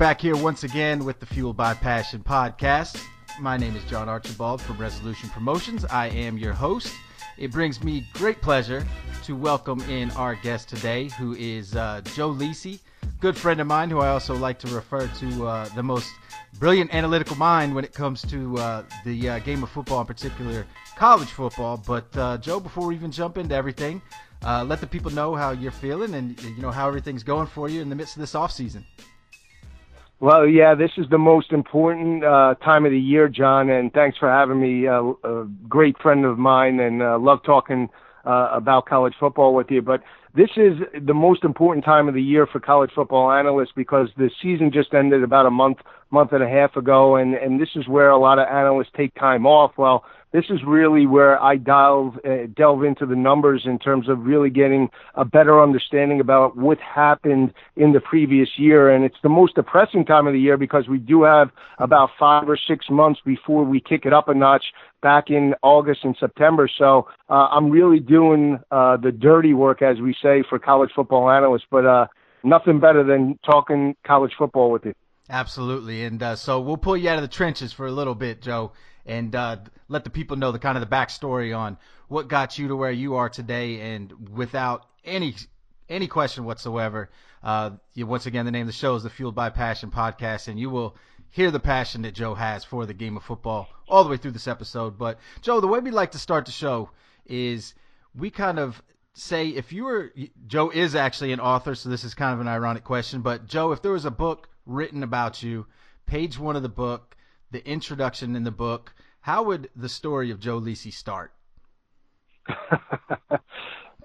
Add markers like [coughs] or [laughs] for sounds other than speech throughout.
back here once again with the Fueled by Passion podcast. My name is John Archibald from Resolution Promotions. I am your host. It brings me great pleasure to welcome in our guest today, who is uh, Joe Lisi, good friend of mine, who I also like to refer to uh, the most brilliant analytical mind when it comes to uh, the uh, game of football, in particular college football. But uh, Joe, before we even jump into everything, uh, let the people know how you're feeling and you know how everything's going for you in the midst of this off season. Well, yeah, this is the most important uh, time of the year, John, and thanks for having me. Uh, a great friend of mine, and uh, love talking uh, about college football with you. But this is the most important time of the year for college football analysts because the season just ended about a month, month and a half ago, and and this is where a lot of analysts take time off. Well, this is really where I delve uh, delve into the numbers in terms of really getting a better understanding about what happened in the previous year. And it's the most depressing time of the year because we do have about five or six months before we kick it up a notch back in August and September. So uh, I'm really doing uh, the dirty work, as we say, for college football analysts. But uh, nothing better than talking college football with you. Absolutely, and uh, so we'll pull you out of the trenches for a little bit, Joe and uh, let the people know the kind of the backstory on what got you to where you are today. And without any any question whatsoever, uh, you, once again, the name of the show is the Fueled by Passion podcast, and you will hear the passion that Joe has for the game of football all the way through this episode. But Joe, the way we like to start the show is we kind of say if you were Joe is actually an author, so this is kind of an ironic question, but Joe, if there was a book written about you, page one of the book, the introduction in the book, how would the story of Joe Lisi start? [laughs]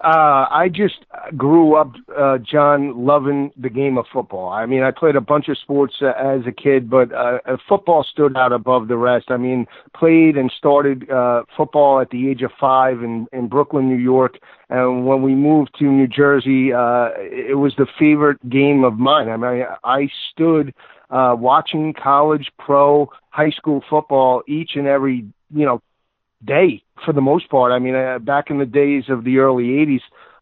uh, I just grew up, uh, John, loving the game of football. I mean, I played a bunch of sports uh, as a kid, but uh, uh, football stood out above the rest. I mean, played and started uh, football at the age of five in, in Brooklyn, New York. And when we moved to New Jersey, uh, it was the favorite game of mine. I mean, I stood uh, watching college, pro, high school football each and every you know day for the most part. I mean, uh, back in the days of the early '80s,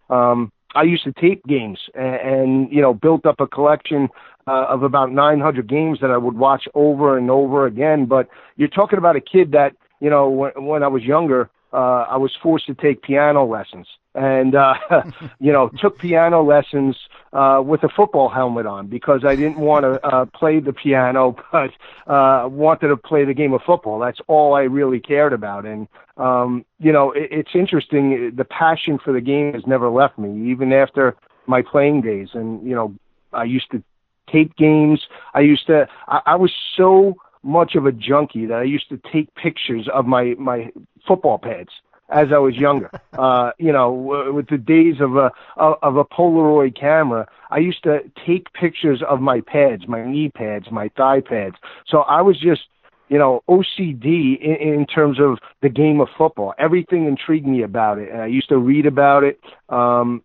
um, I used to tape games and, and you know built up a collection uh, of about 900 games that I would watch over and over again. But you're talking about a kid that you know when, when I was younger, uh, I was forced to take piano lessons and uh, [laughs] you know took piano lessons uh, with a football helmet on because I didn't want to uh, play the piano, [laughs] but uh, wanted to play the game of football. That's all I really cared about, and um, you know it, it's interesting. The passion for the game has never left me, even after my playing days. And you know, I used to tape games. I used to. I, I was so much of a junkie that I used to take pictures of my my football pads as I was younger. [laughs] Uh, you know, with the days of a of a Polaroid camera, I used to take pictures of my pads, my knee pads, my thigh pads. So I was just you know, OCD in, in terms of the game of football. Everything intrigued me about it, and I used to read about it. Um,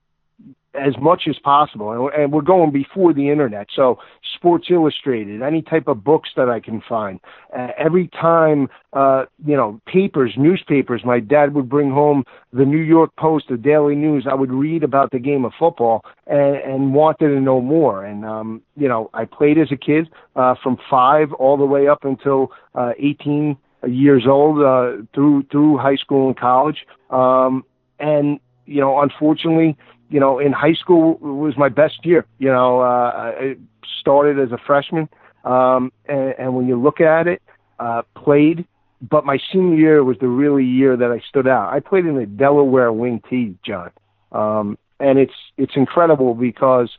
as much as possible. And, we're going before the internet. So Sports Illustrated, any type of books that I can find. Uh, every time, uh, you know, papers, newspapers, my dad would bring home the New York Post, the Daily News. I would read about the game of football and, and wanted to know more. And, um, you know, I played as a kid uh, from five all the way up until uh, 18 years old uh, through through high school and college. Um, and you know, unfortunately, you know, in high school was my best year. You know, uh, I started as a freshman, um, and, and when you look at it, uh, played. But my senior year was the really year that I stood out. I played in the Delaware wing T, John, um, and it's it's incredible because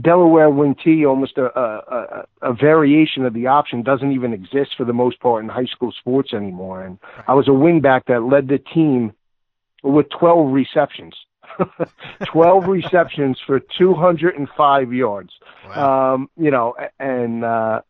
Delaware wing T, almost a, a, a variation of the option, doesn't even exist for the most part in high school sports anymore. And I was a wingback that led the team with 12 receptions. [laughs] 12 receptions for 205 yards. Wow. Um, you know, and uh,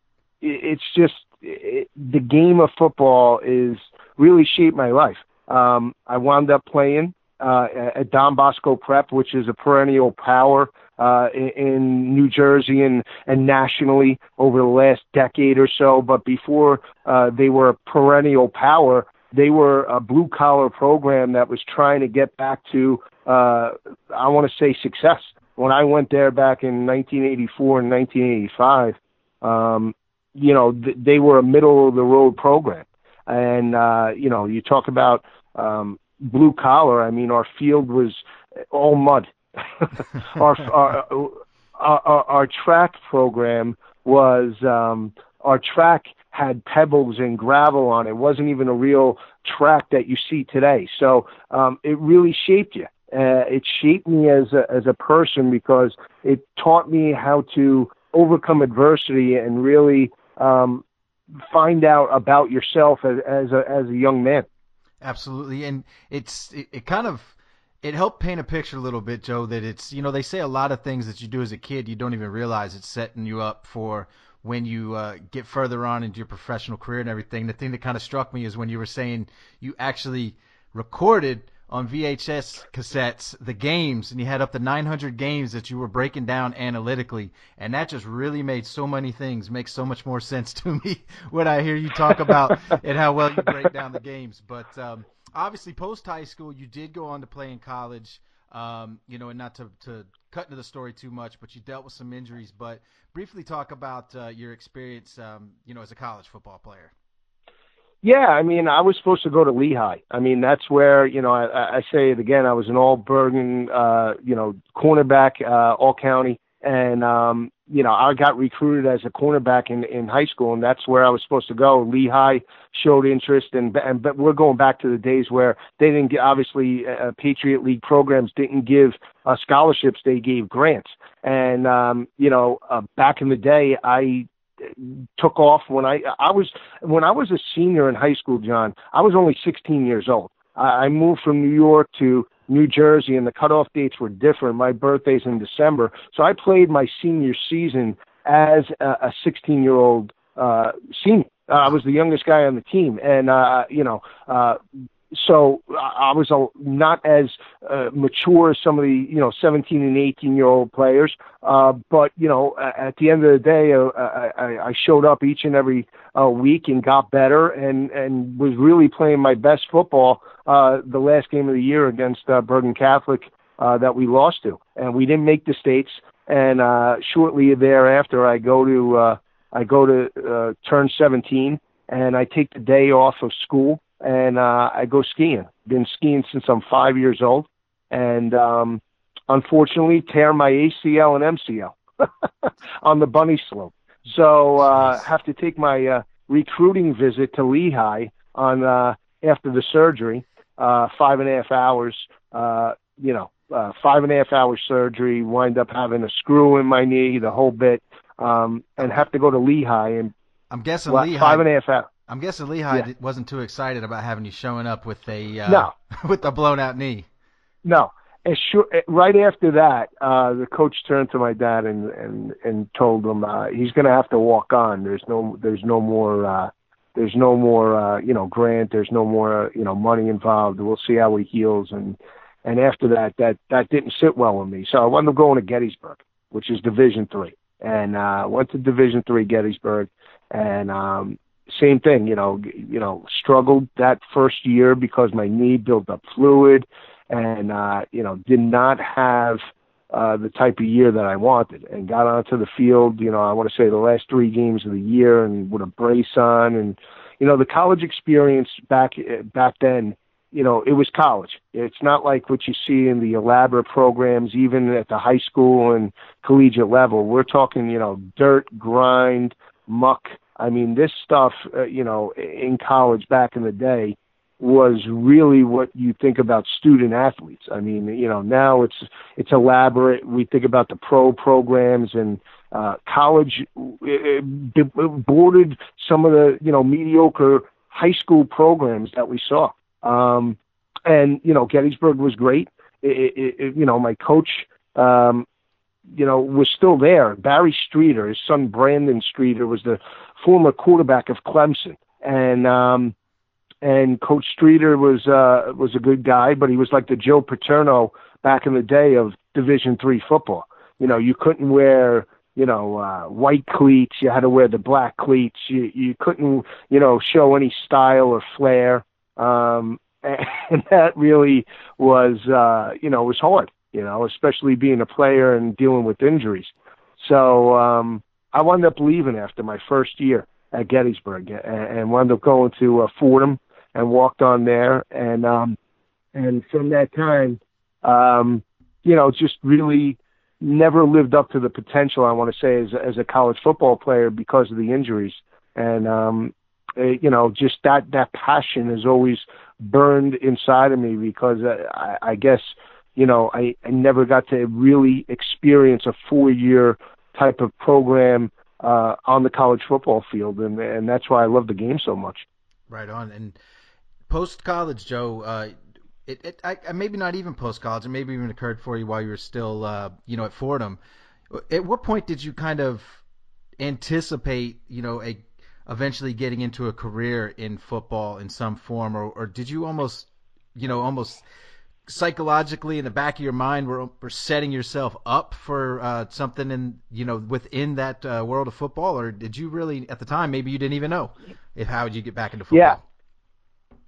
it's just it, the game of football is really shaped my life. Um, I wound up playing uh, at Don Bosco Prep, which is a perennial power uh, in, in New Jersey and, and nationally over the last decade or so. But before uh, they were a perennial power, they were a blue collar program that was trying to get back to uh, I want to say success. When I went there back in 1984 and 1985, um, you know, th- they were a middle of the road program. And, uh, you know, you talk about, um, blue collar. I mean, our field was all mud. [laughs] [laughs] our, our, our, our, track program was, um, our track had pebbles and gravel on it. it wasn't even a real track that you see today. So, um, it really shaped you. Uh, it shaped me as a, as a person because it taught me how to overcome adversity and really um, find out about yourself as, as a as a young man. Absolutely, and it's it, it kind of it helped paint a picture a little bit, Joe. That it's you know they say a lot of things that you do as a kid you don't even realize it's setting you up for when you uh, get further on into your professional career and everything. The thing that kind of struck me is when you were saying you actually recorded on VHS cassettes the games, and you had up to 900 games that you were breaking down analytically, and that just really made so many things make so much more sense to me [laughs] when I hear you talk about and how well you break down the games. But um, obviously, post high school, you did go on to play in college. Um, you know, and not to, to cut into the story too much, but you dealt with some injuries. But briefly talk about uh, your experience, um, you know, as a college football player. Yeah, I mean, I was supposed to go to Lehigh. I mean, that's where you know I, I say it again. I was an All Bergen, uh, you know, cornerback, uh, All County, and um, you know I got recruited as a cornerback in in high school, and that's where I was supposed to go. Lehigh showed interest, and and but we're going back to the days where they didn't get obviously uh, Patriot League programs didn't give uh, scholarships; they gave grants. And um, you know, uh, back in the day, I took off when I I was when I was a senior in high school, John. I was only 16 years old. I, I moved from New York to New Jersey, and the cutoff dates were different. My birthday's in December, so I played my senior season as a 16 year old uh, senior. Uh, I was the youngest guy on the team, and uh, you know, uh, so I was not as uh, mature as some of the you know 17 and 18 year old players, uh, but you know at the end of the day, uh, I, I showed up each and every uh, week and got better and and was really playing my best football uh, the last game of the year against uh, Bergen Catholic uh, that we lost to, and we didn't make the states. And uh, shortly thereafter, I go to uh, I go to uh, turn 17, and I take the day off of school and uh, I go skiing. Been skiing since I'm five years old, and um, unfortunately, tear my ACL and MCL [laughs] on the bunny slope. So uh, have to take my uh, recruiting visit to Lehigh on uh, after the surgery. Uh, five and a half hours. Uh, you know, uh, five and a half hour surgery. Wind up having a screw in my knee, the whole bit, um, and have to go to Lehigh and. I'm guessing Lehigh. Five and a half hours. I'm guessing Lehigh yeah. wasn't too excited about having you showing up with a uh, no. [laughs] with a blown out knee. No, and sure, right after that, uh, the coach turned to my dad and and and told him uh, he's going to have to walk on. There's no there's no more uh, there's no more uh, you know grant. There's no more you know money involved. We'll see how he heals. And and after that, that that didn't sit well with me. So I wound up going to Gettysburg, which is Division three, and uh, went to Division three Gettysburg, and um, same thing, you know, you know, struggled that first year because my knee built up fluid and uh, you know, did not have uh the type of year that I wanted and got onto the field, you know, I want to say the last 3 games of the year and with a brace on and you know, the college experience back back then, you know, it was college. It's not like what you see in the elaborate programs even at the high school and collegiate level. We're talking, you know, dirt, grind, muck, I mean, this stuff, uh, you know, in college back in the day was really what you think about student athletes. I mean, you know, now it's it's elaborate. We think about the pro programs and uh, college it, it boarded some of the you know mediocre high school programs that we saw. Um, and you know, Gettysburg was great. It, it, it, you know, my coach um, you know, was still there. Barry Streeter, his son Brandon Streeter, was the former quarterback of Clemson, and um, and Coach Streeter was uh, was a good guy, but he was like the Joe Paterno back in the day of Division three football. You know, you couldn't wear you know uh, white cleats. You had to wear the black cleats. You you couldn't you know show any style or flair. Um, [laughs] and that really was uh, you know was hard you know, especially being a player and dealing with injuries. So, um, I wound up leaving after my first year at Gettysburg and, wound up going to uh, Fordham and walked on there. And um, and from that time, um, you know, just really never lived up to the potential I want to say as as a college football player because of the injuries. And um, it, you know, just that that passion has always burned inside of me because I, I guess you know I, I never got to really experience a four year type of program uh, on the college football field, and and that's why I love the game so much. Right on. And post college, Joe, uh, it, it I, maybe not even post college, it maybe even occurred for you while you were still, uh, you know, at Fordham. At what point did you kind of anticipate, you know, a eventually getting into a career in football in some form, or, or did you almost, you know, almost psychologically in the back of your mind were, were setting yourself up for uh, something in you know within that uh, world of football, or did you really at the time maybe you didn't even know if how would you get back into football? Yeah.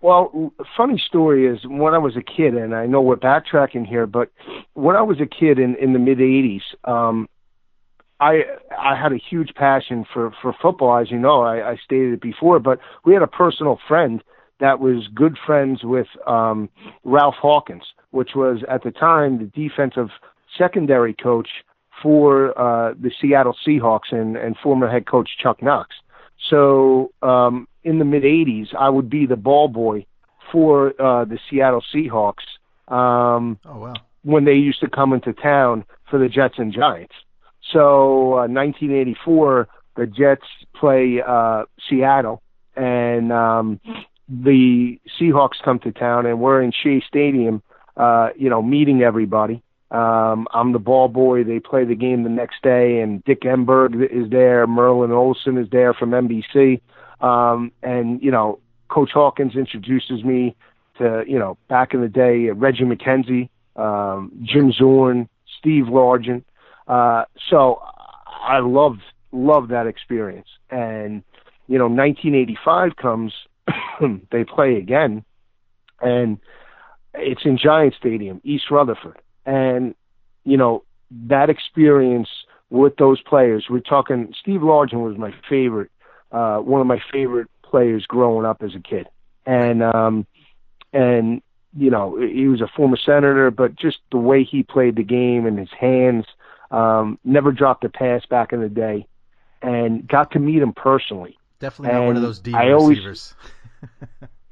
Well, funny story is when I was a kid, and I know we're backtracking here, but when I was a kid in in the mid '80s, um, I I had a huge passion for for football, as you know. I, I stated it before, but we had a personal friend that was good friends with um, Ralph Hawkins, which was at the time the defensive secondary coach for uh, the Seattle Seahawks and, and former head coach Chuck Knox. So um, in the mid 80s, I would be the ball boy for uh, the Seattle Seahawks. Um, oh, wow. When they used to come into town for the Jets and Giants. So uh, 1984, the Jets play uh, Seattle, and um, the Seahawks come to town, and we're in Shea Stadium, uh, you know, meeting everybody. Um, I'm the ball boy. They play the game the next day, and Dick Enberg is there. Merlin Olsen is there from NBC. Um, and, you know, Coach Hawkins introduces me to, you know, back in the day, Reggie McKenzie, um, Jim Zorn, Steve Largent. Uh, so I loved, loved that experience. And, you know, 1985 comes, [coughs] they play again, and it's in Giant Stadium, East Rutherford, and you know that experience with those players. We're talking. Steve Largent was my favorite, uh, one of my favorite players growing up as a kid, and um, and you know he was a former senator, but just the way he played the game and his hands, um, never dropped a pass back in the day, and got to meet him personally. Definitely not one of those deep I receivers. [laughs]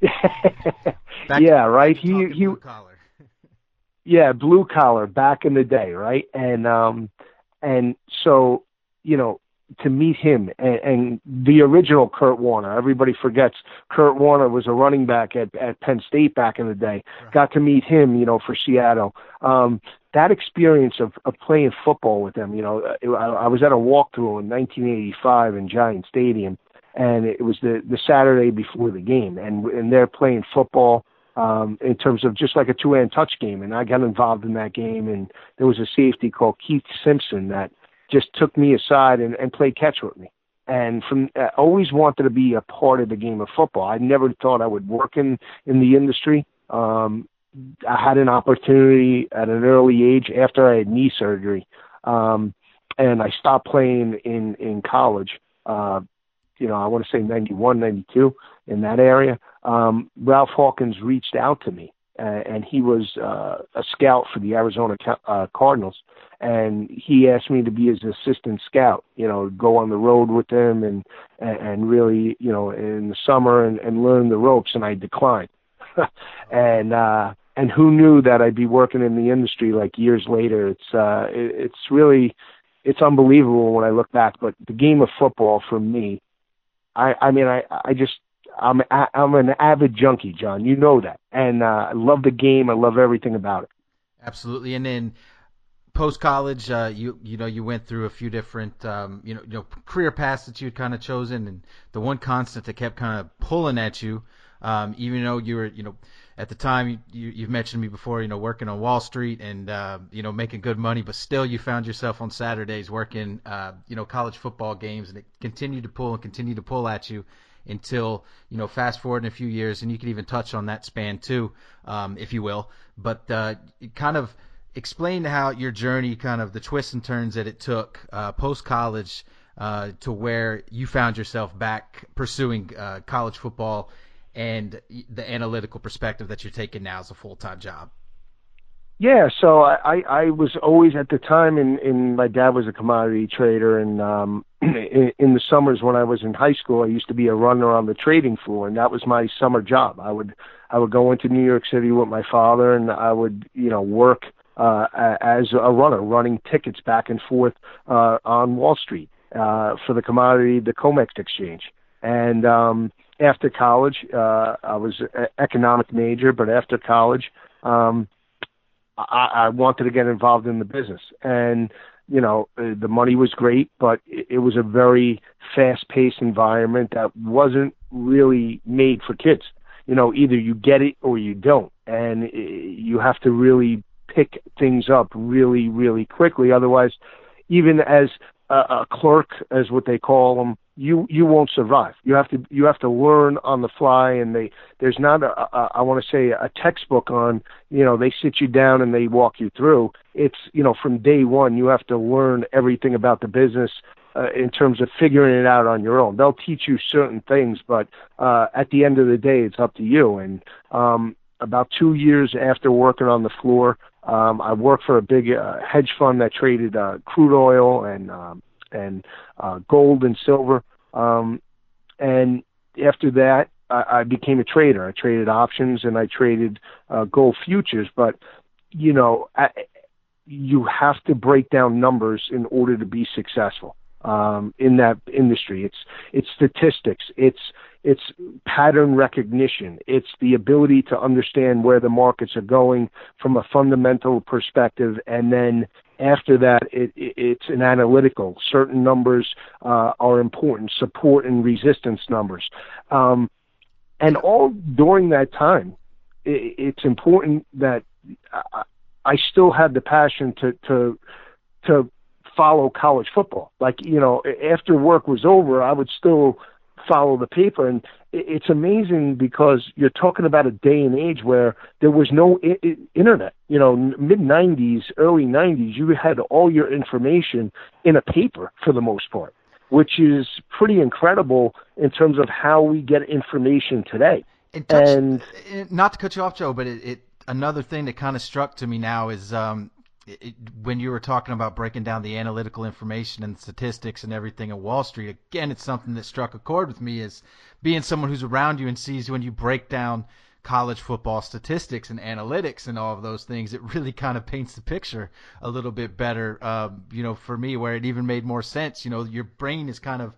yeah, right. He he. Blue collar. [laughs] yeah, blue collar back in the day, right? And um, and so you know to meet him and, and the original Curt Warner. Everybody forgets Curt Warner was a running back at at Penn State back in the day. Right. Got to meet him, you know, for Seattle. Um, that experience of, of playing football with them, you know, I, I was at a walkthrough in 1985 in Giant Stadium, and it was the the Saturday before the game, and and they're playing football um, in terms of just like a two hand touch game, and I got involved in that game, and there was a safety called Keith Simpson that just took me aside and, and played catch with me. And from I always wanted to be a part of the game of football. I never thought I would work in in the industry. Um, I had an opportunity at an early age after I had knee surgery, um, and I stopped playing in in college. Uh, you know, I want to say 91, 92 in that area. Um, Ralph Hawkins reached out to me, uh, and he was uh, a scout for the Arizona uh, Cardinals, and he asked me to be his assistant scout. You know, go on the road with him and and really, you know, in the summer and, and learn the ropes. And I declined. [laughs] and uh, and who knew that I'd be working in the industry like years later? It's uh, it, it's really it's unbelievable when I look back. But the game of football for me I I mean I I just I'm I'm an avid junkie, John. You know that, and uh, I love the game. I love everything about it. Absolutely, and then post college, uh, you you know you went through a few different um, you know you know career paths that you'd kind of chosen, and the one constant that kept kind of pulling at you, um, even though you were you know at the time you, you you've mentioned me before, you know working on Wall Street and uh, you know making good money, but still you found yourself on Saturdays working uh, you know college football games, and it continued to pull and continue to pull at you until you know fast forward in a few years, and you can even touch on that span too, um, if you will. But uh, kind of explain how your journey, kind of the twists and turns that it took uh, post college uh, to where you found yourself back pursuing uh, college football and the analytical perspective that you're taking now as a full time job? Yeah, so I, I was always at the time, and in, in my dad was a commodity trader, and um, [clears throat] in, in the summers when I was in high school, I used to be a runner on the trading floor, and that was my summer job. I would I would go into New York City with my father, and I would you know work uh, as a runner, running tickets back and forth uh, on Wall Street uh, for the commodity, the COMEX exchange, and um, after college, uh, I was an economic major, but after college. Um, I, I wanted to get involved in the business. And, you know, uh, the money was great, but it, was a very fast paced environment that wasn't really made for kids. You know, either you get it or you don't. And uh, you have to really pick things up really, really quickly. Otherwise, even as a, a clerk, as what they call them, you you won't survive. You have to you have to learn on the fly, and they there's not a, a I want to say a textbook on you know they sit you down and they walk you through. It's you know from day one you have to learn everything about the business uh, in terms of figuring it out on your own. They'll teach you certain things, but uh, at the end of the day, it's up to you. And um, about two years after working on the floor, um, I worked for a big uh, hedge fund that traded uh, crude oil and um, and uh, gold and silver. Um, and after that, I, I became a trader. I traded options and I traded uh, gold futures. But you know, I, you have to break down numbers in order to be successful um, in that industry. It's it's statistics. It's it's pattern recognition. It's the ability to understand where the markets are going from a fundamental perspective, and then after that, it, it, it's an analytical. Certain numbers uh, are important, support and resistance numbers, um, and all during that time, it, it's important that I, I still had the passion to to to follow college football. Like you know, after work was over, I would still follow the paper. And it's amazing because you're talking about a day and age where there was no I- internet. You know, mid 90s, early 90s, you had all your information in a paper for the most part, which is pretty incredible in terms of how we get information today. And, touch, and not to cut you off, Joe, but it, it another thing that kind of struck to me now is um, it, when you were talking about breaking down the analytical information and statistics and everything at Wall Street, again, it's something that struck a chord with me is being someone who's around you and sees when you break down college football statistics and analytics and all of those things, it really kind of paints the picture a little bit better. Uh, you know, for me, where it even made more sense. You know, your brain is kind of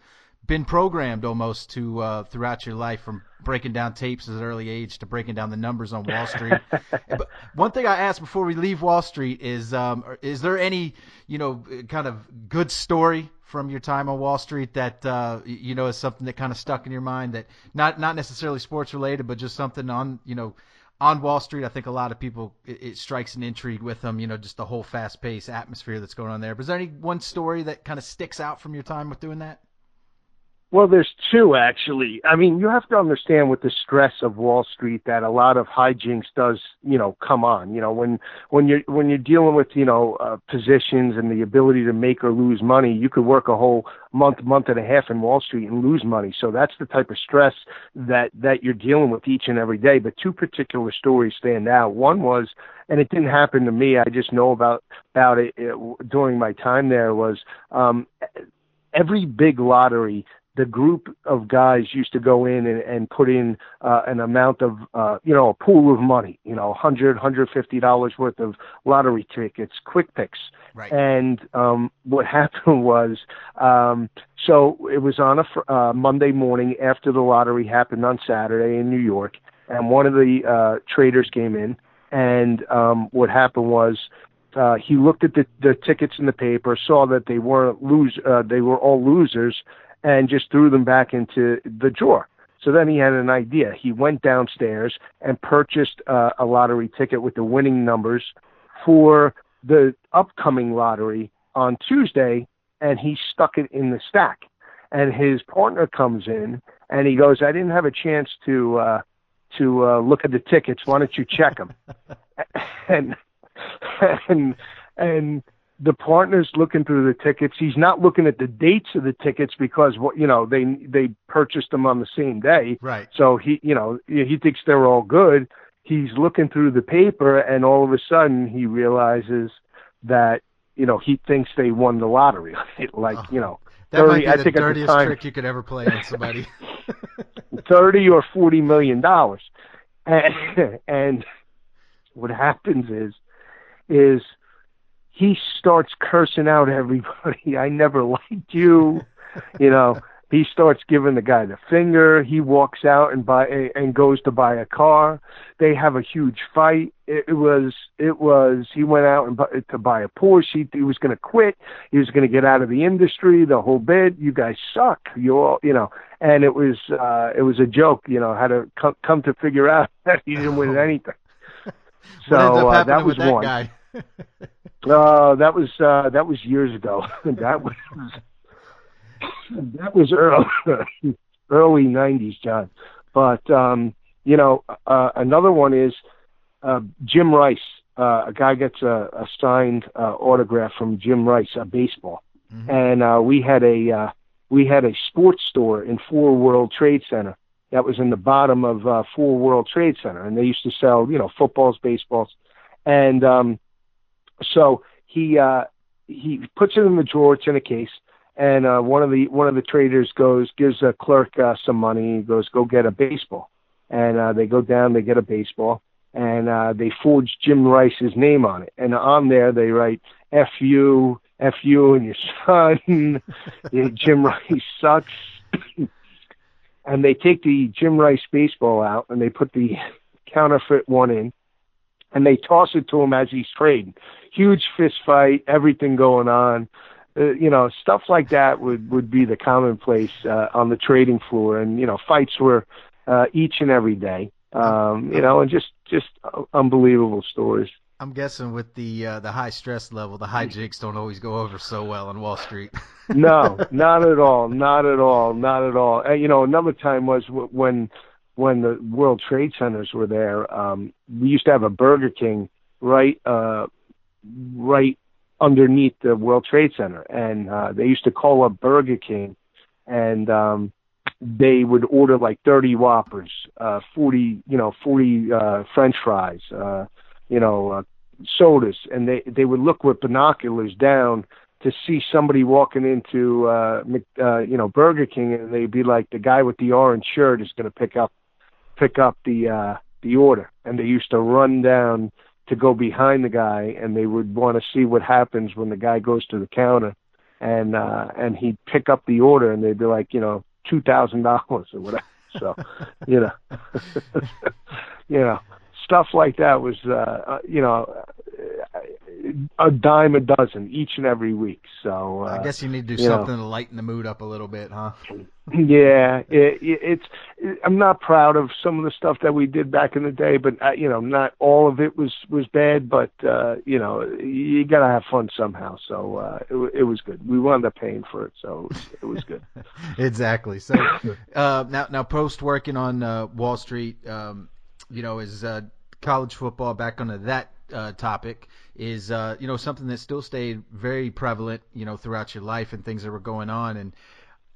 been programmed almost to uh, throughout your life from breaking down tapes at an early age to breaking down the numbers on Wall Street. [laughs] but one thing I asked before we leave Wall Street is, um, is there any, you know, kind of good story from your time on Wall Street that uh, you know is something that kind of stuck in your mind that not not necessarily sports related, but just something on you know on Wall Street. I think a lot of people it, it strikes an intrigue with them. You know, just the whole fast paced atmosphere that's going on there. But is there any one story that kind of sticks out from your time with doing that? Well, there's two actually. I mean, you have to understand with the stress of Wall Street that a lot of hijinks does, you know, come on. You know, when when you're when you're dealing with you know uh, positions and the ability to make or lose money, you could work a whole month, month and a half in Wall Street and lose money. So that's the type of stress that that you're dealing with each and every day. But two particular stories stand out. One was, and it didn't happen to me. I just know about about it, it during my time there. Was um, every big lottery the group of guys used to go in and, and put in uh, an amount of, uh, you know, a pool of money, you know, hundred, hundred fifty dollars worth of lottery tickets, quick picks. Right. And um, what [laughs] happened was, um, so it was on a fr- uh, Monday morning after the lottery happened on Saturday in New York, and one of the uh, traders came in, and um, what happened was uh, he looked at the, the tickets in the paper, saw that they weren't lose, uh, they were all losers, and just threw them back into the drawer. So then he had an idea. He went downstairs and purchased uh, a lottery ticket with the winning numbers for the upcoming lottery on Tuesday, and he stuck it in the stack. And his partner comes in and he goes, "I didn't have a chance to uh, to uh, look at the tickets. Why don't you check them?" [laughs] and and and the partner's looking through the tickets. He's not looking at the dates of the tickets because what you know they they purchased them on the same day. Right. So he you know he thinks they're all good. He's looking through the paper, and all of a sudden he realizes that you know he thinks they won the lottery. [laughs] like oh, you know, that 30, might be I the think dirtiest the time, trick you could ever play on [laughs] somebody. [laughs] thirty or forty million dollars, and, and what happens is is he starts cursing out everybody. [laughs] I never liked you. You know, he starts giving the guy the finger. He walks out and buy and goes to buy a car. They have a huge fight. It, was it was he went out and bu- to buy a Porsche. He, he was going to quit. He was going to get out of the industry. The whole bit. You guys suck. You all you know. And it was uh it was a joke. You know how to come come to figure out [laughs] that he didn't win [laughs] anything. So uh, that was that one. Guy? [laughs] uh, that was uh, that was years ago. [laughs] that was that was early [laughs] early '90s, John. But um, you know, uh, another one is uh, Jim Rice. Uh, a guy gets a, a signed uh, autograph from Jim Rice, a baseball, mm-hmm. and uh, we had a uh, we had a sports store in Four World Trade Center that was in the bottom of uh, Four World Trade Center, and they used to sell you know footballs, baseballs, and um, so he uh, he puts it in the drawer. It's in a case, and uh, one of the one of the traders goes gives a clerk uh, some money. He goes, "Go get a baseball," and uh, they go down. They get a baseball, and uh, they forge Jim Rice's name on it. And on there they write "F you, F you, and your son." [laughs] Jim Rice sucks. and they take the Jim Rice baseball out and they put the counterfeit one in and they toss it to him as he's trading. Huge fist fight, everything going on. Uh, you know, stuff like that would would be the commonplace uh, on the trading floor, and you know, fights were uh, each and every day. Um, you know, and just just unbelievable stories. I'm guessing with the uh, the high stress level, the hijinks don't always go over so well on Wall Street. no, [laughs] not at all, not at all, not at all. And, you know, another time was when when the World Trade Centers were there, um, we used to have a Burger King right uh, right underneath the World Trade Center, and uh, they used to call up Burger King, and um, they would order like 30 Whoppers, uh, 40 you know 40 uh, French fries, uh, you know uh, sodas, and they they would look with binoculars down to see somebody walking into uh, uh you know Burger King and they'd be like the guy with the orange shirt is going to pick up pick up the uh, the order, and they used to run down to go behind the guy, and they would want to see what happens when the guy goes to the counter, and uh, and he'd pick up the order, and they'd be like, you know, two thousand dollars or whatever. [laughs] So, you know, [laughs] you know, stuff like that was, uh, uh, you know, a dime a dozen each and every week. So uh, I guess you need to do something know. to lighten the mood up a little bit, huh? [laughs] yeah, it, it's. It, I'm not proud of some of the stuff that we did back in the day, but uh, you know, not all of it was was bad. But uh, you know, you gotta have fun somehow. So uh, it, it was good. We wound up paying for it, so it was good. [laughs] exactly. So [laughs] uh, now, now post working on uh, Wall Street, um, you know, is uh, college football back onto that uh, topic is uh, you know something that still stayed very prevalent you know throughout your life and things that were going on. And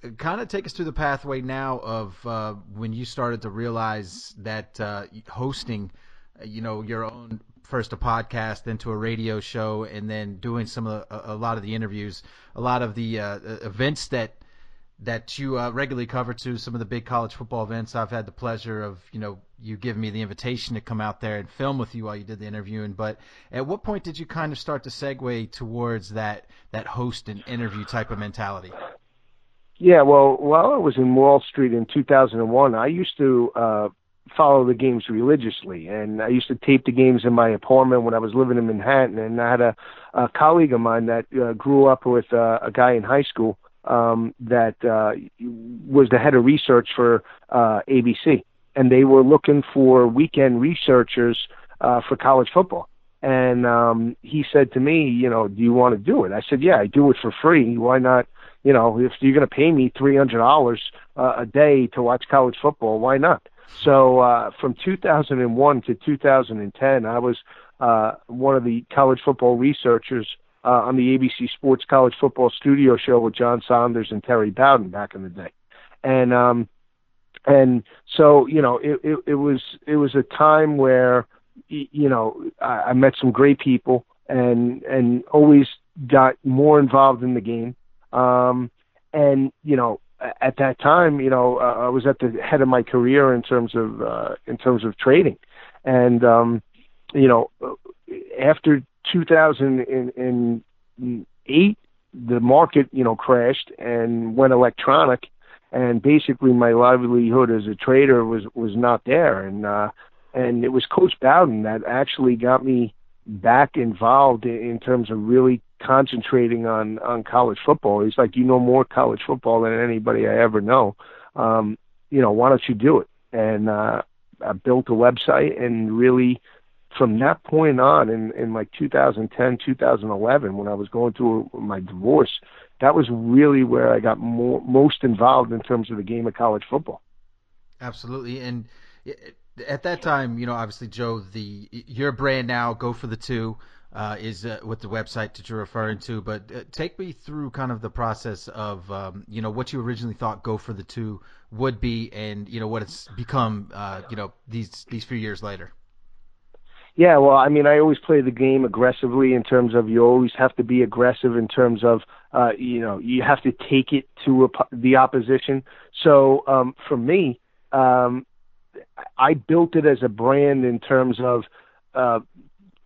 uh, kind of take us through the pathway now of uh, when you started to realize that uh, hosting you know your own first a podcast then to a radio show and then doing some of the, a, a lot of the interviews a lot of the uh, events that that you uh, regularly cover to some of the big college football events. I've had the pleasure of you know you giving me the invitation to come out there and film with you while you did the interviewing. But at what point did you kind of start to segue towards that that host and interview type of mentality? Yeah, well, while I was in Wall Street in 2001, I used to uh, follow the games religiously, and I used to tape the games in my apartment when I was living in Manhattan. And I had a, a colleague of mine that uh, grew up with uh, a guy in high school um, that uh, was the head of research for uh, ABC, and they were looking for weekend researchers uh, for college football. And um, he said to me, you know, do you want to do it? I said, yeah, I do it for free. Why not? You know, if you're going to pay me three hundred dollars uh, a day to watch college football, why not? So uh, from 2001 to 2010, I was uh, one of the college football researchers uh, on the ABC Sports College Football Studio Show with John Saunders and Terry Bowden back in the day, and um, and so you know it, it, it was it was a time where you know I, I met some great people and and always got more involved in the game. Um, and you know at that time, you know, uh, I was at the head of my career in terms of uh, in terms of trading, and um, you know, after 2008, the market you know crashed and went electronic, and basically my livelihood as a trader was was not there, and uh, and it was Coach Bowden that actually got me back involved in, in terms of really concentrating on on college football. He's like, you know more college football than anybody I ever know. Um, you know, why don't you do it? And uh, I built a website and really from that point on in, in like 2010, 2011, when I was going through my divorce, that was really where I got more, most involved in terms of the game of college football. Absolutely. And at that time, you know, obviously, Joe, the your brand now, Go for the Two, uh, is uh, with the website that you're referring to. But uh, take me through kind of the process of, um, you know, what you originally thought Go for the Two would be, and you know what it's become, uh, you know, these these few years later. Yeah, well, I mean, I always play the game aggressively in terms of you always have to be aggressive in terms of, uh, you know, you have to take it to a, the opposition. So um, for me, um, I built it as a brand in terms of uh,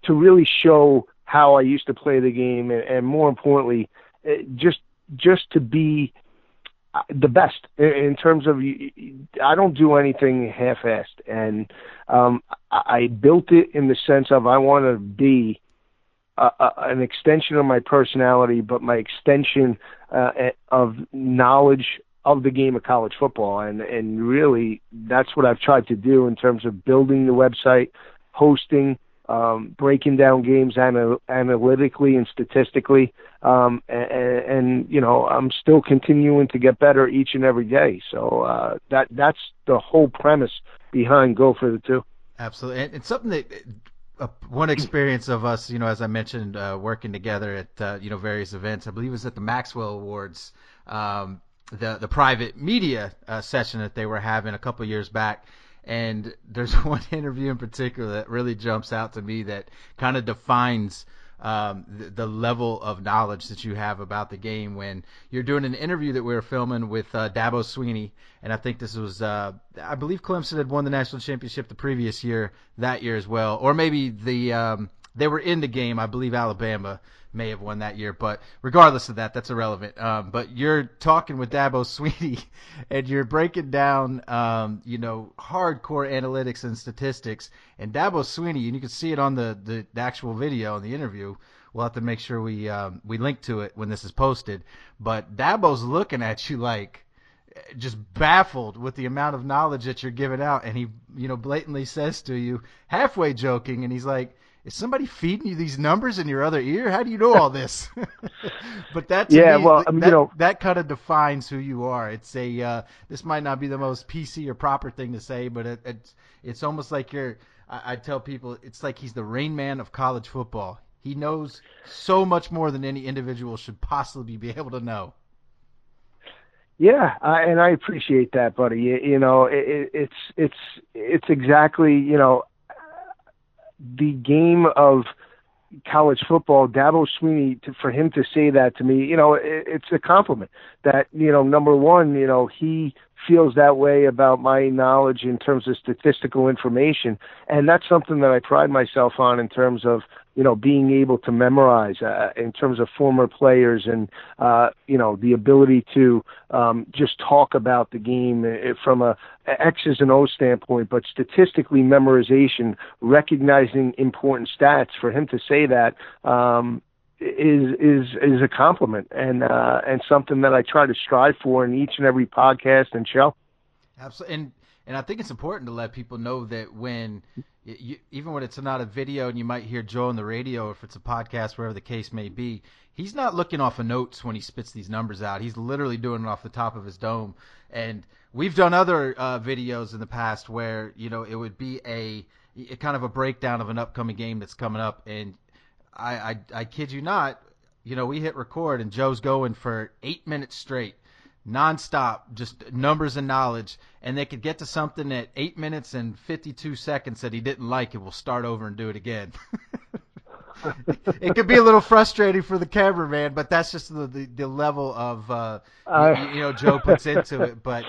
to really show how I used to play the game, and, and more importantly, uh, just just to be the best in terms of I don't do anything half-assed, and um, I built it in the sense of I want to be a, a, an extension of my personality, but my extension uh, of knowledge of the game of college football, and and really that's what I've tried to do in terms of building the website, hosting, um, breaking down games anal- analytically and statistically, um, and, and you know I'm still continuing to get better each and every day. So uh, that that's the whole premise behind Go for the Two. Absolutely, and it's something that. Uh, one experience of us, you know, as I mentioned, uh, working together at uh, you know various events. I believe it was at the Maxwell Awards. Um, the the private media uh, session that they were having a couple years back. And there's [laughs] one interview in particular that really jumps out to me that kind of defines um, the, the, level of knowledge that you have about the game when you're doing an interview that we were filming with uh, Dabo Swinney, and I think this was, uh, I believe Clemson had won the national championship the previous year, that year as well, or maybe the um, they were in the game. I believe Alabama may have won that year. But regardless of that, that's irrelevant. Um, but you're talking with Dabo Swinney, [laughs] and you're breaking down, um, you know, hardcore analytics and statistics. And Dabo Swinney, and you can see it on the, the, actual video in the interview. We'll have to make sure we um, we link to it when this is posted. But Dabo's looking at you like just baffled with the amount of knowledge that you're giving out, and he, you know, blatantly says to you, halfway joking, and he's like, is somebody feeding you these numbers in your other ear? How do you know all this? [laughs] but that yeah, me, well, I mean, that, you know, that kind of defines who you are. It's a uh, this might not be the most PC or proper thing to say, but it, it's it's almost like you're. I, I tell people it's like he's the rain man of college football. He knows so much more than any individual should possibly be able to know. Yeah, uh, and I appreciate that, buddy. You, you know, it, it's it's it's exactly you know the game of college football, Dabo Swinney, to, for him to say that to me, you know, it, it's a compliment. That you know, number one, you know, he feels that way about my knowledge in terms of statistical information, and that's something that I pride myself on in terms of you know being able to memorize uh, in terms of former players and uh, you know the ability to um, just talk about the game uh, from a X's and O's standpoint, but statistically memorization, recognizing important stats. For him to say that um, is is is a compliment and uh, and something that I try to strive for in each and every podcast and show. Absolutely, and and I think it's important to let people know that when you, even when it's not a video and you might hear Joe on the radio, if it's a podcast, wherever the case may be, he's not looking off of notes when he spits these numbers out. He's literally doing it off the top of his dome. And we've done other uh, videos in the past where you know it would be a, a kind of a breakdown of an upcoming game that's coming up, and I, I, I kid you not, you know, we hit record and Joe's going for eight minutes straight, nonstop, just numbers and knowledge, and they could get to something at eight minutes and 52 seconds that he didn't like, and we'll start over and do it again. [laughs] it could be a little frustrating for the cameraman, but that's just the the, the level of uh, uh, you, you know Joe puts into it. But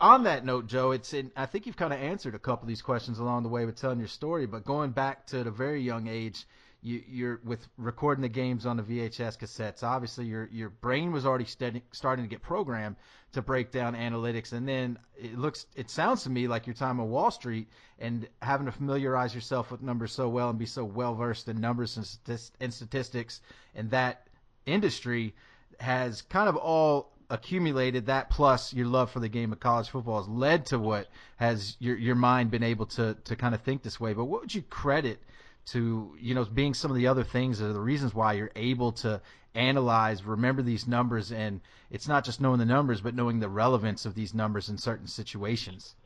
on that note, Joe, it's in, I think you've kind of answered a couple of these questions along the way with telling your story, but going back to the very young age, you, you're with recording the games on the VHS cassettes. Obviously, your your brain was already steady, starting to get programmed to break down analytics, and then it looks, it sounds to me like your time on Wall Street and having to familiarize yourself with numbers so well and be so well versed in numbers and statistics and that industry has kind of all accumulated that plus your love for the game of college football has led to what has your your mind been able to to kind of think this way. But what would you credit to you know being some of the other things are the reasons why you're able to analyze, remember these numbers, and it's not just knowing the numbers, but knowing the relevance of these numbers in certain situations.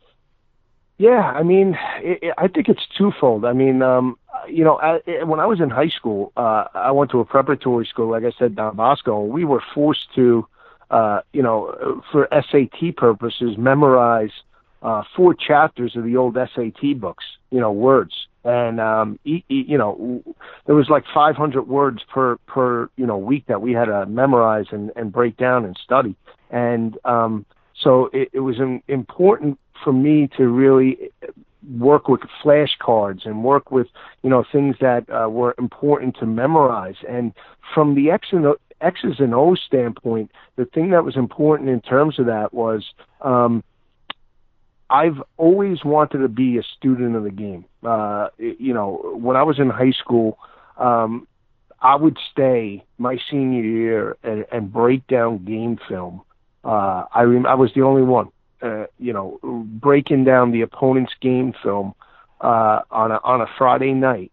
Yeah, I mean, it, it, I think it's twofold. I mean, um, you know, I, when I was in high school, uh, I went to a preparatory school, like I said, Don Bosco, and we were forced to uh, you know, for SAT purposes, memorize uh, four chapters of the old SAT books, you know, words. And um, e- you know, there was like 500 words per per you know week that we had to memorize and, and break down and study. And um, so it, it was important for me to really work with flashcards and work with you know things that uh, were important to memorize. And from the X and X's and O's standpoint, the thing that was important in terms of that was um, I've always wanted to be a student of the game. Uh, you know, when I was in high school, um, I would stay my senior year and, and break down game film. Uh, I rem- I was the only one, uh, you know, breaking down the opponent's game film uh, on a on a Friday night,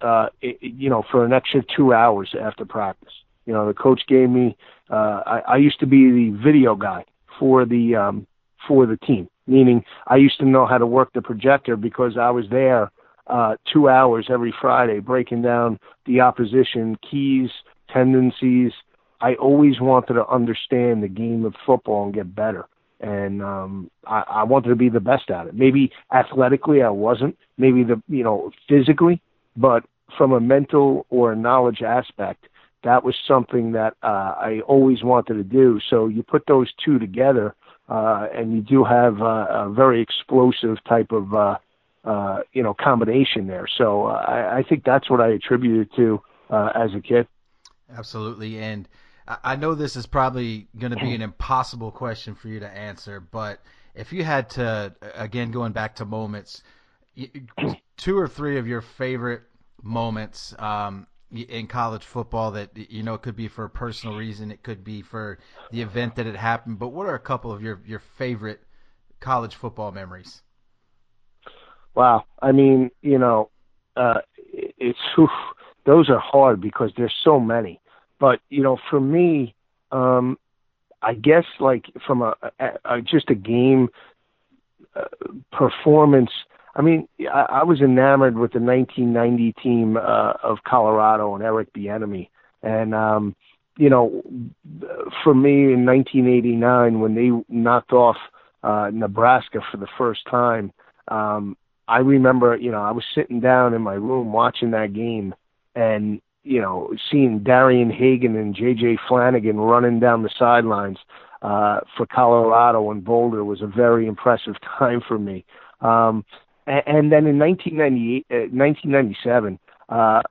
uh, it, you know, for an extra two hours after practice. You know, the coach gave me. Uh, I, I used to be the video guy for the um, for the team, meaning I used to know how to work the projector because I was there uh, two hours every Friday breaking down the opposition keys, tendencies. I always wanted to understand the game of football and get better. And um, I, I wanted to be the best at it. Maybe athletically I wasn't, maybe the you know physically, but from a mental or a knowledge aspect, that was something that uh, I always wanted to do. So you put those two together, uh, and you do have uh, a very explosive type of uh, uh, you know combination there. So uh, I, I think that's what I attributed to uh, as a kid. Absolutely, and I know this is probably going to be an impossible question for you to answer, but if you had to, again, going back to moments, two or three of your favorite moments um, in college football that you know it could be for a personal reason, it could be for the event that it happened. But what are a couple of your your favorite college football memories? Wow, I mean, you know, uh, it's whew, those are hard because there's so many. But you know, for me, um, I guess like from a, a, a just a game uh, performance I mean, I, I was enamored with the 1990 team uh, of Colorado and Eric Bieniemy, and um, you know, for me in 1989 when they knocked off uh, Nebraska for the first time, um, I remember, you know, I was sitting down in my room watching that game, and you know, seeing Darian Hagan and J.J. Flannigan running down the sidelines uh, for Colorado and Boulder was a very impressive [laughs] time for me. Um, and then in 1998, uh, 1997, uh,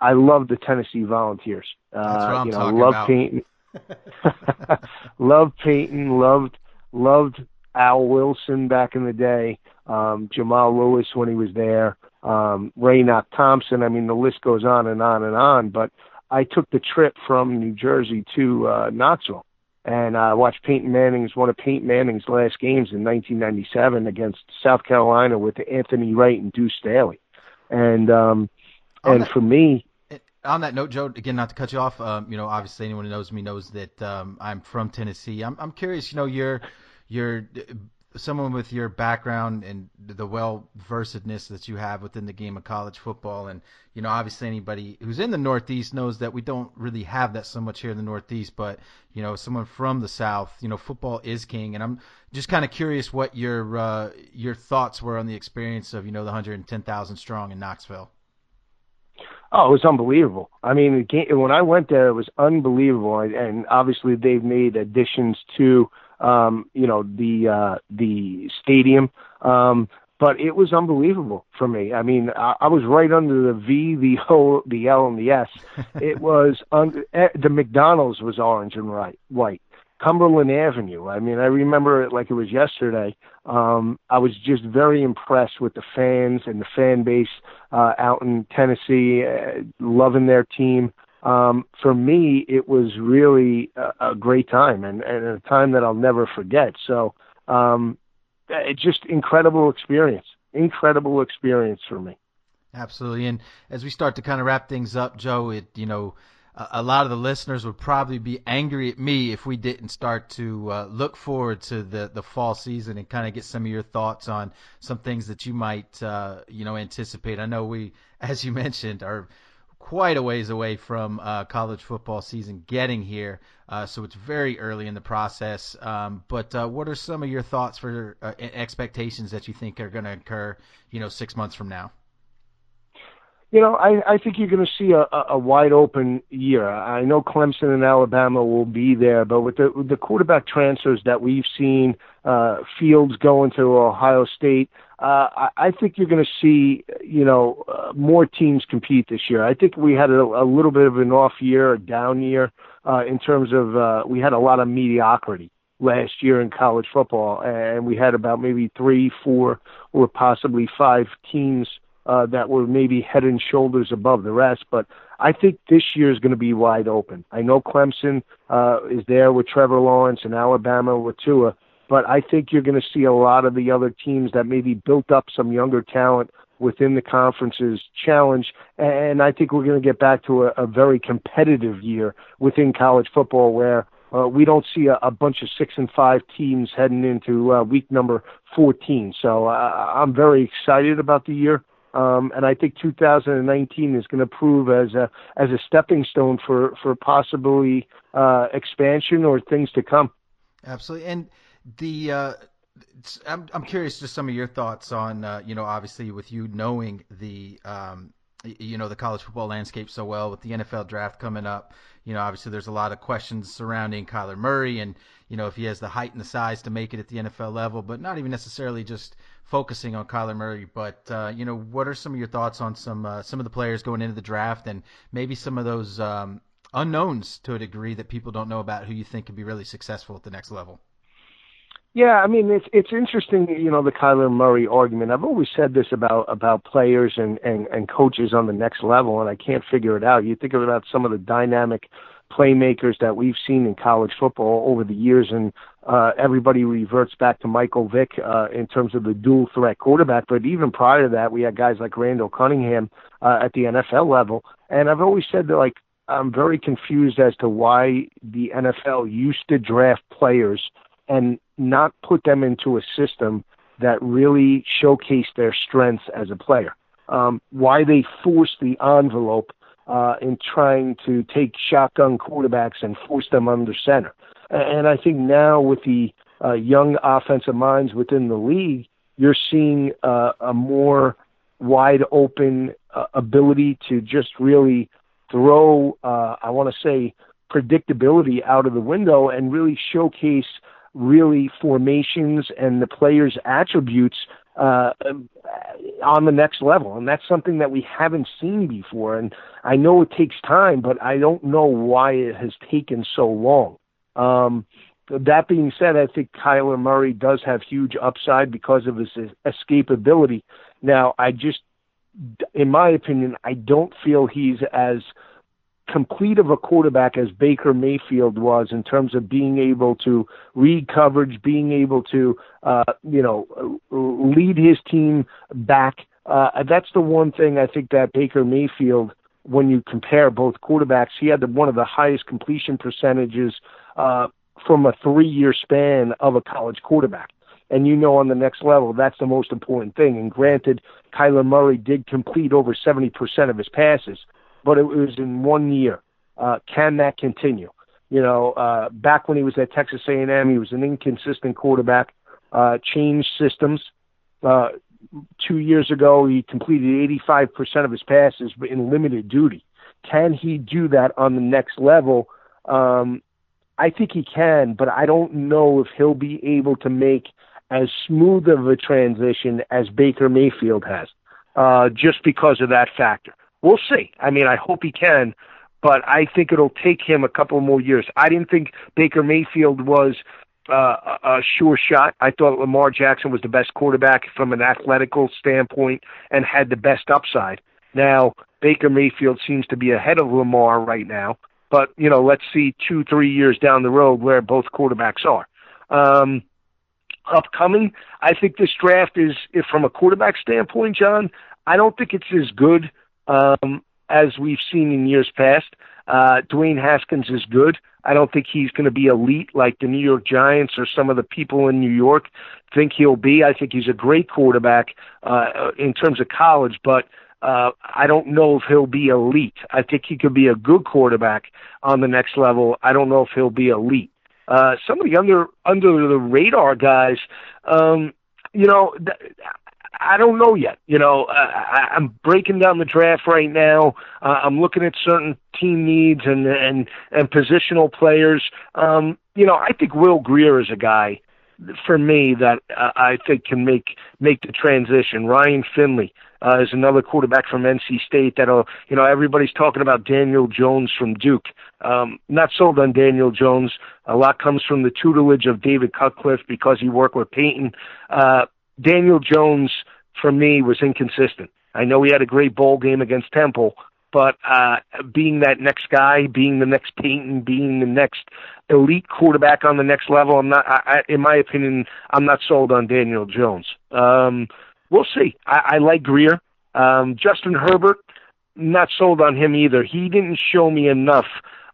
I loved the Tennessee Volunteers. Uh, That's what I'm you know, loved about. Peyton, loved Peyton, loved loved Al Wilson back in the day, um, Jamal Lewis when he was there, um, Raynoch Thompson. I mean, the list goes on and on and on. But I took the trip from New Jersey to uh, Knoxville, and I uh, watched Peyton Manning's one of Peyton Manning's last games in 1997 against South Carolina with Anthony Wright and Deuce Staley, and um, and that, for me. On that note, Joe, again, not to cut you off, um, you know, obviously anyone who knows me knows that um, I'm from Tennessee. I'm, I'm curious, you know, your your someone with your background and the well versedness that you have within the game of college football, and you know, obviously anybody who's in the Northeast knows that we don't really have that so much here in the Northeast. But you know, someone from the South, you know, football is king, and I'm just kind of curious what your uh, your thoughts were on the experience of you know the 110,000 strong in Knoxville. Oh, it was unbelievable. I mean, when I went there, it was unbelievable, and obviously they've made additions to um, you know, the uh, the stadium. Um, but it was unbelievable for me. I mean, I, I was right under the V, the O, the L, and the S. [laughs] It was under eh, the McDonald's was orange and white. White. Cumberland Avenue. I mean, I remember it like it was yesterday. Um, I was just very impressed with the fans and the fan base uh, out in Tennessee, uh, loving their team um, for me, it was really a, a great time and, and a time that I'll never forget. So, um, it's just incredible experience, incredible experience for me. Absolutely. And as we start to kind of wrap things up, Joe, it, you know, a lot of the listeners would probably be angry at me if we didn't start to uh, look forward to the, the fall season and kind of get some of your thoughts on some things that you might, uh, you know, anticipate. I know we, [laughs] as you mentioned, are quite a ways away from uh, college football season getting here, uh, so it's very early in the process. Um, but uh, what are some of your thoughts for uh, expectations that you think are going to occur, you know, six months from now? You know, I, I think you're going to see a, a wide open year. I know Clemson and Alabama will be there, but with the with the quarterback transfers that we've seen, uh, Fields going to Ohio State, uh, I, I think you're going to see, you know, uh, more teams compete this year. I think we had a, a little bit of an off year, a down year, uh, in terms of uh, we had a lot of mediocrity last year in college football, and we had about maybe three, four, or possibly five teams uh, that were maybe head and shoulders above the rest. But I think this year is going to be wide open. I know Clemson uh, is there with Trevor Lawrence and Alabama with Tua, but I think you're going to see a lot of the other teams that maybe built up some younger talent within the conference's challenge. And I think we're going to get back to a, a very competitive year within college football where uh, we don't see a, a bunch of six and five teams heading into uh, week number 14. So uh, I'm very excited about the year. Um, and I think 2019 is going to prove as a as a stepping stone for for possibly uh, expansion or things to come. Absolutely, and the uh, I'm I'm curious just some of your thoughts on uh, you know obviously with you knowing the um, you know the college football landscape so well with the NFL draft coming up. You know, obviously there's a lot of questions surrounding Kyler Murray and you know if he has the height and the size to make it at the NFL level, but not even necessarily just focusing on Kyler Murray, but uh, you know, what are some of your thoughts on some uh, some of the players going into the draft, and maybe some of those um, unknowns to a degree that people don't know about who you think could be really successful at the next level? Yeah, I mean it's it's interesting, you know, the Kyler Murray argument. I've always said this about about players and and and coaches on the next level, and I can't figure it out. You think about some of the dynamic playmakers that we've seen in college football over the years, and uh, everybody reverts back to Michael Vick uh, in terms of the dual threat quarterback. But even prior to that, we had guys like Randall Cunningham uh, at the NFL level. And I've always said that, like, I'm very confused as to why the NFL used to draft players and not put them into a system that really showcased their strengths as a player. Um, why they forced the envelope uh, in trying to take shotgun quarterbacks and force them under center. And I think now with the uh, young offensive minds within the league, you're seeing uh, a more wide open uh, ability to just really throw, uh, I want to say, predictability out of the window and really showcase really formations and the players' attributes uh, on the next level. And that's something that we haven't seen before. And I know it takes time, but I don't know why it has taken so long. Um, that being said, I think Kyler Murray does have huge upside because of his escapability. Now, I just, in my opinion, I don't feel he's as complete of a quarterback as Baker Mayfield was in terms of being able to read coverage, being able to, uh, you know, lead his team back. Uh, that's the one thing I think that Baker Mayfield, when you compare both quarterbacks, he had the, one of the highest completion percentages uh, from a three-year span of a college quarterback. And you know, on the next level, that's the most important thing. And granted, Kyler Murray did complete over 70% of his passes, but it was in one year. Uh, can that continue? You know, uh, back when he was at Texas A&M, he was an inconsistent quarterback. Uh, changed systems. Uh, two years ago, he completed 85% of his passes but in limited duty. Can he do that on the next level? Um, I think he can, but I don't know if he'll be able to make as smooth of a transition as Baker Mayfield has, uh, just because of that factor. We'll see. I mean, I hope he can, but I think it'll take him a couple more years. I didn't think Baker Mayfield was uh, a sure shot. I thought Lamar Jackson was the best quarterback from an athletical standpoint and had the best upside. Now, Baker Mayfield seems to be ahead of Lamar right now, but you know, let's see two, three years down the road where both quarterbacks are. Um, upcoming, I think this draft is, if from a quarterback standpoint, John, I don't think it's as good um, as we've seen in years past. Uh, Dwayne Haskins is good. I don't think he's going to be elite like the New York Giants or some of the people in New York think he'll be. I think he's a great quarterback uh, in terms of college, but uh, I don't know if he'll be elite. I think he could be a good quarterback on the next level. I don't know if he'll be elite. Uh, some of the under under the radar guys, um, you know, th- I don't know yet. You know, I, I'm breaking down the draft right now. Uh, I'm looking at certain team needs and and and positional players. Um, you know, I think Will Grier is a guy for me that uh, I think can make make the transition. Ryan Finley uh, is another quarterback from NC State that'll you know everybody's talking about Daniel Jones from Duke. Um, not sold on Daniel Jones. A lot comes from the tutelage of David Cutcliffe because he worked with Peyton. Uh, Daniel Jones for me was inconsistent. I know he had a great bowl game against Temple, but uh, being that next guy, being the next Peyton, being the next elite quarterback on the next level, I'm not. I, I, in my opinion, I'm not sold on Daniel Jones. Um, we'll see. I, I like Grier, Um, Justin Herbert, not sold on him either. He didn't show me enough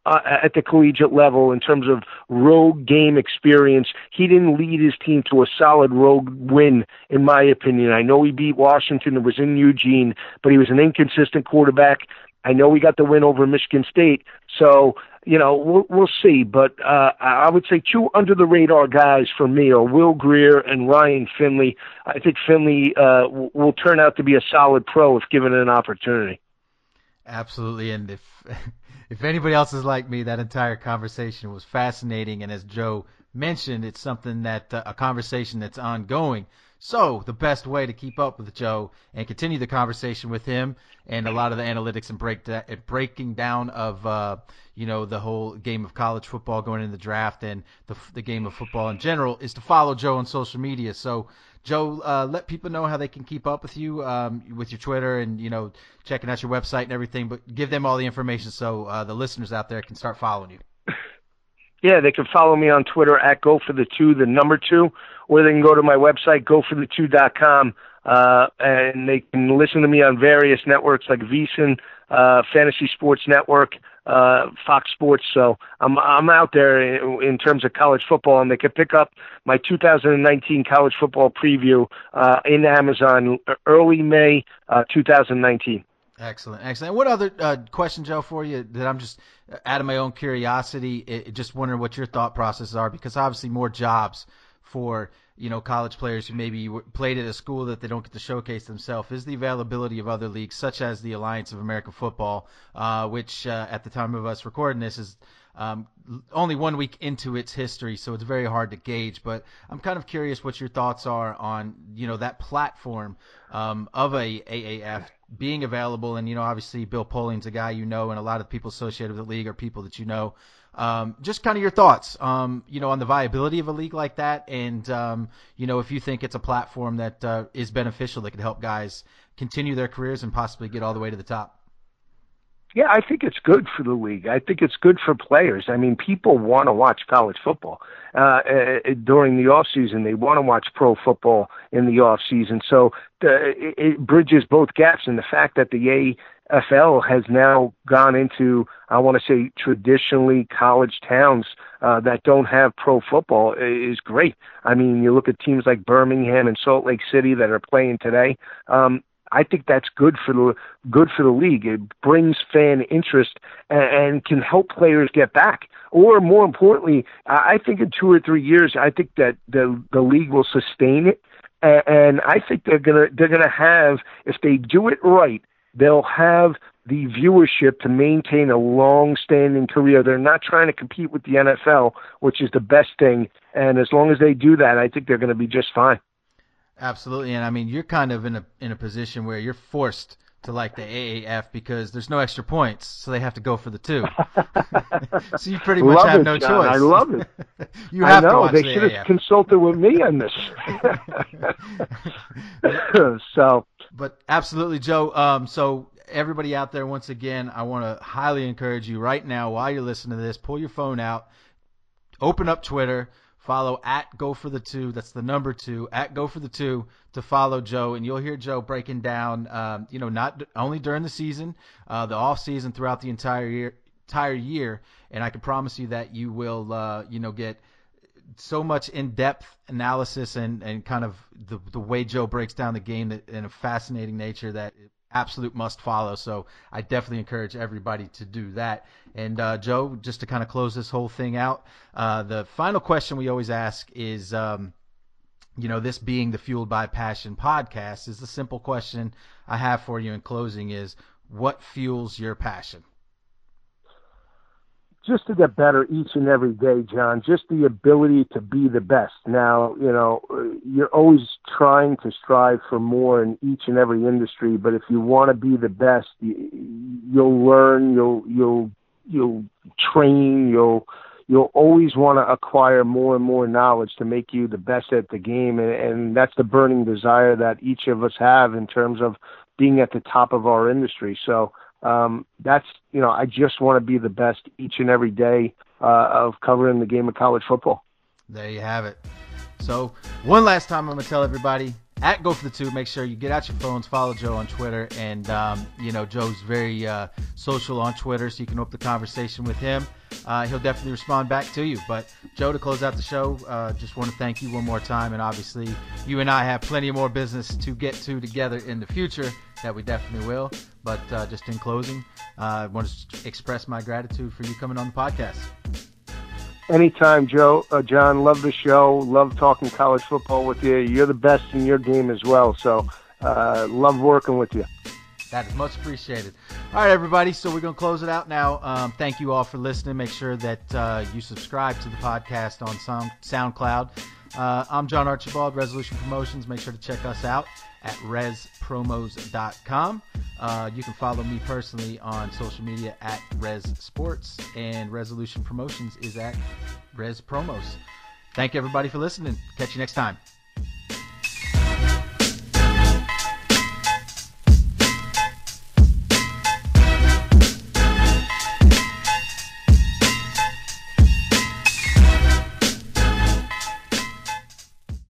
uh, at the collegiate level in terms of road game experience. He didn't lead his team to a solid road win, in my opinion. I know he beat Washington. It was in Eugene, but he was an inconsistent quarterback. I know we got the win over Michigan State, so you know we'll, we'll see. But uh, I would say two under the radar guys for me are Will Grier and Ryan Finley. I think Finley uh, will turn out to be a solid pro if given an opportunity. Absolutely, and if [laughs] if anybody else is like me, that entire conversation was fascinating, and as Joe mentioned, it's something that uh, a conversation that's ongoing. So the best way to keep up with Joe and continue the conversation with him and a lot of the analytics and break da- breaking down of uh, you know the whole game of college football going into the draft and the the game of football in general is to follow Joe on social media. So Joe, uh, let people know how they can keep up with you um, with your Twitter and you know checking out your website and everything. But give them all the information so uh, the listeners out there can start following you. [laughs] Yeah, they can follow me on Twitter at go for the two, the number two, or they can go to my website goforthe2.com uh, and they can listen to me on various networks like VSiN, uh, Fantasy Sports Network, uh, Fox Sports. So I'm I'm out there in, in, terms of college football, and they can pick up my 2019 college football preview uh, in Amazon early May uh, 2019. Excellent, excellent. What other uh, question, Joe, for you that I'm just out of my own curiosity, it, just wondering what your thought processes are because obviously more jobs for you know college players who maybe played at a school that they don't get to showcase themselves is the availability of other leagues such as the Alliance of American Football, uh, which uh, at the time of us recording this is um, only one week into its history, so it's very hard to gauge. But I'm kind of curious what your thoughts are on you know that platform um, of a AAF being available, and you know obviously Bill Polian's a guy you know, and a lot of people associated with the league are people that you know. Um, just kind of your thoughts, um, you know, on the viability of a league like that, and um, you know, if you think it's a platform that uh, is beneficial that could help guys continue their careers and possibly get all the way to the top. Yeah, I think it's good for the league. I think it's good for players. I mean, people want to watch college football uh, uh, during the off season. They want to watch pro football in the off season. So the, it, bridges both gaps. And the fact that the AFL has now gone into, I want to say, traditionally college towns uh, that don't have pro football is great. I mean, you look at teams like Birmingham and Salt Lake City that are playing today. Um, I think that's good for the good for the league. It brings fan interest and, and can help players get back. Or more importantly, I think in two or three years, I think that the the league will sustain it, and, and I think they're gonna they're gonna have if they do it right, they'll have the viewership to maintain a long-standing career. They're not trying to compete with the NFL, which is the best thing. And as long as they do that, I think they're going to be just fine. Absolutely, and I mean you're kind of in a in a position where you're forced to like the AAF because there's no extra points, so they have to go for the two. [laughs] so you pretty much love have it, no John. choice. I love it. [laughs] you have I know to watch they the should AAF. have consulted with me on this. [laughs] so But absolutely, Joe. Um, so everybody out there, once again, I want to highly encourage you right now while you're listening to this, pull your phone out, open up Twitter, follow at Go for the Two. That's the number two at Go for the Two to follow Joe, and you'll hear Joe breaking down. Um, you know, not only during the season, uh, the off season, throughout the entire year, entire year, and I can promise you that you will, uh, you know, get so much in-depth analysis and, and kind of the the way Joe breaks down the game that, in a fascinating nature that absolute must follow. So I definitely encourage everybody to do that. And uh, Joe, just to kind of close this whole thing out, uh, the final question we always ask is, um, you know, this being the Fueled by Passion podcast, is the simple question I have for you in closing is, what fuels your passion? Just to get better each and every day, John. Just the ability to be the best. Now, you know, you're always trying to strive for more in each and every industry, but if you want to be the best, you'll learn, you'll you'll you'll train, you'll you'll always want to acquire more and more knowledge to make you the best at the game, and, and that's the burning desire that each of us have in terms of being at the top of our industry. So um, that's you know I just want to be the best each and every day uh, of covering the game of college football. There you have it. So one last time, I'm gonna tell everybody at Go for the Two. Make sure you get out your phones, follow Joe on Twitter, and um, you know Joe's very uh, social on Twitter, so you can open the conversation with him. Uh, he'll definitely respond back to you. But Joe, to close out the show, uh, just want to thank you one more time, and obviously you and I have plenty more business to get to together in the future that we definitely will. But uh, just in closing, uh, I want to express my gratitude for you coming on the podcast. Anytime, Joe. Uh, John, love the show. Love talking college football with you. You're the best in your game as well. So, uh, love working with you. That is much appreciated. All right, everybody. So we're going to close it out now. Um, thank you all for listening. Make sure that uh, you subscribe to the podcast on Sound, SoundCloud. Uh, I'm John Archibald, Resolution Promotions. Make sure to check us out at respromos.com. Uh, you can follow me personally on social media at Res Sports, and Resolution Promotions is at Res Promos. Thank you, everybody, for listening. Catch you next time.